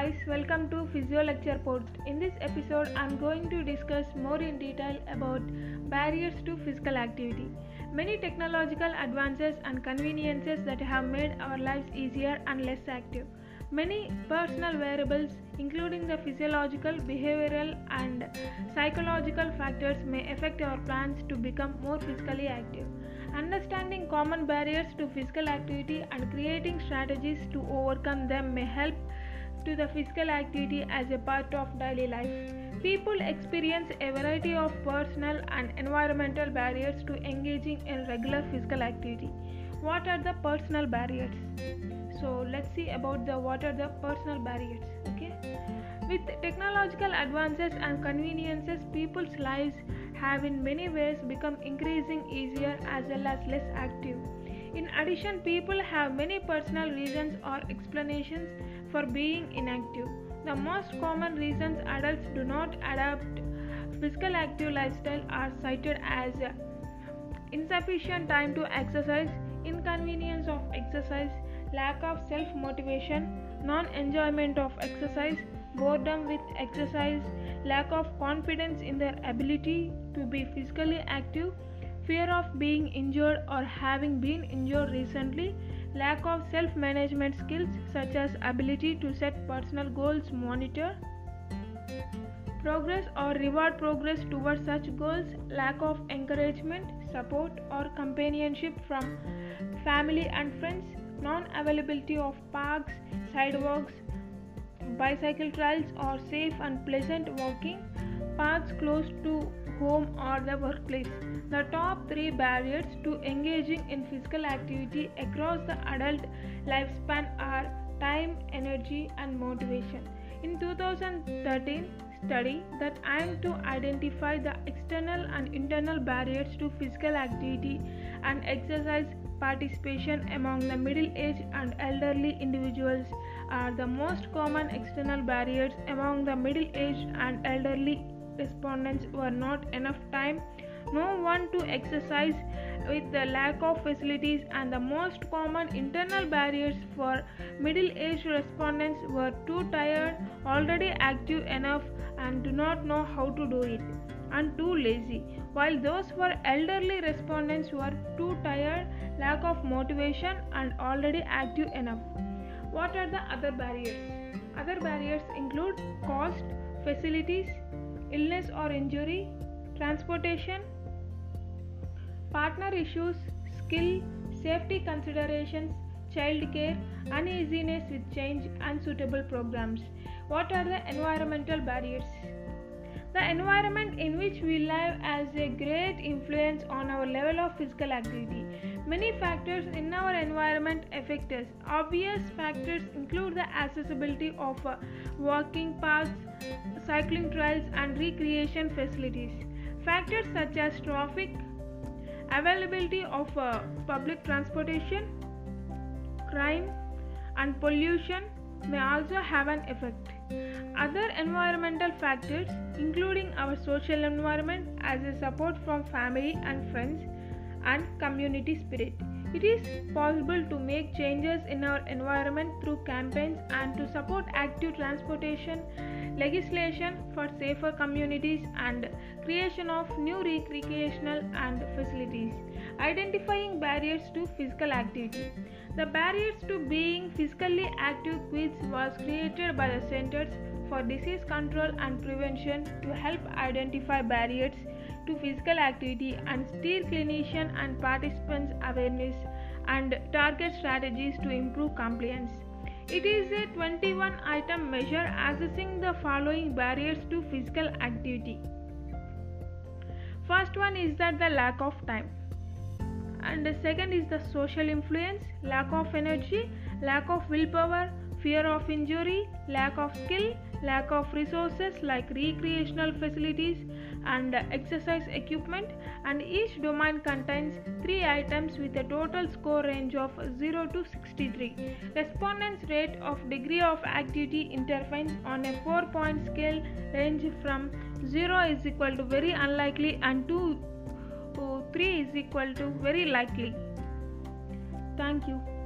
guys, welcome to Physio Lecture Pod. In this episode, I'm going to discuss more in detail about barriers to physical activity. Many technological advances and conveniences that have made our lives easier and less active. Many personal variables, including the physiological, behavioral, and psychological factors, may affect our plans to become more physically active. Understanding common barriers to physical activity and creating strategies to overcome them may help to the physical activity as a part of daily life. People experience a variety of personal and environmental barriers to engaging in regular physical activity. What are the personal barriers? So let's see about the what are the personal barriers. Okay, with technological advances and conveniences, people's lives have in many ways become increasing easier as well as less active. In addition, people have many personal reasons or explanations for being inactive. The most common reasons adults do not adopt physical active lifestyle are cited as insufficient time to exercise, inconvenience of exercise, lack of self motivation, non enjoyment of exercise, boredom with exercise, lack of confidence in their ability to be physically active, fear of being injured or having been injured recently, lack of self management skills such as ability to set personal goals, monitor progress or reward progress towards such goals, lack of encouragement, support, or companionship from family and friends, non availability of parks, sidewalks, bicycle trails, or safe and pleasant walking paths close to home or the workplace. The top three barriers to engaging in physical activity across the adult lifespan are time, energy, and motivation. In 2013 study that aimed to identify the external and internal barriers to physical activity and exercise participation among the middle-aged and elderly individuals are the most common external barriers among the middle-aged and elderly respondents were not enough time no one to exercise with the lack of facilities and the most common internal barriers for middle-aged respondents were too tired already active enough and do not know how to do it and too lazy. While those for elderly respondents were too tired lack of motivation and already active enough. What are the other barriers? Other barriers include cost facilities illness or injury transportation partner issues skill safety considerations childcare uneasiness with change unsuitable programs. What are the environmental barriers the environment in which we live has a great influence on our level of physical activity. Many factors in our environment affect us. Obvious factors include the accessibility of uh, walking paths, cycling trails, and recreation facilities. Factors such as traffic, availability of uh, public transportation, crime, and pollution may also have an effect. Other environmental factors, including our social environment as a support from family and friends and community spirit. It is possible to make changes in our environment through campaigns and to support active transportation, legislation for safer communities, and creation of new recreational and facilities. Identifying barriers to physical activity. The Barriers to Being Physically Active quiz was created by the Centers for Disease Control and Prevention to help identify barriers to physical activity and steer clinician and participants awareness and target strategies to improve compliance. It is a 21 item measure assessing the following barriers to physical activity. First one is that the lack of time and the second is the social influence lack of energy lack of willpower fear of injury lack of skill lack of resources like recreational facilities and exercise equipment and each domain contains three items with a total score range of 0 to 63 respondents rate of degree of activity intervenes on a 4 point scale range from 0 is equal to very unlikely and 2 3 is equal to very likely. Thank you.